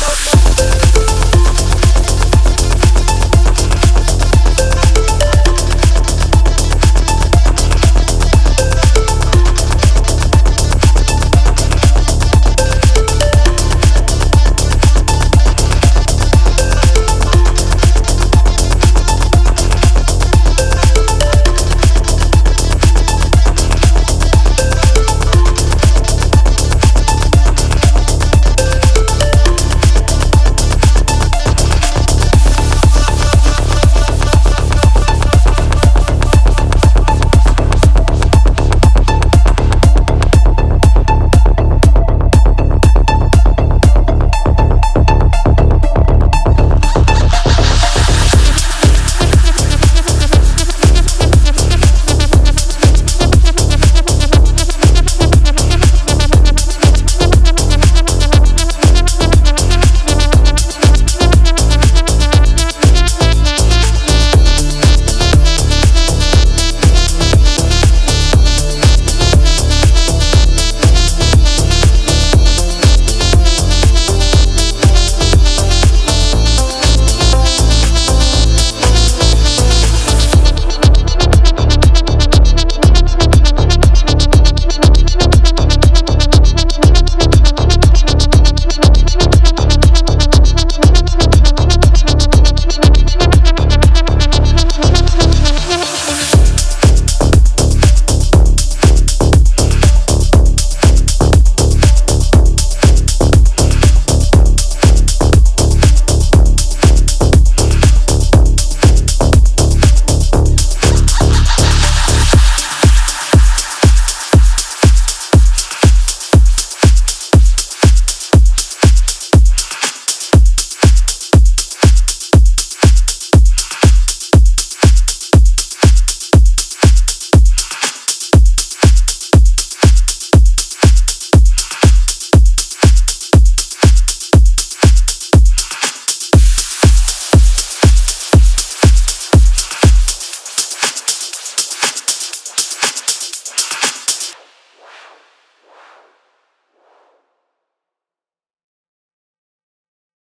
no, no.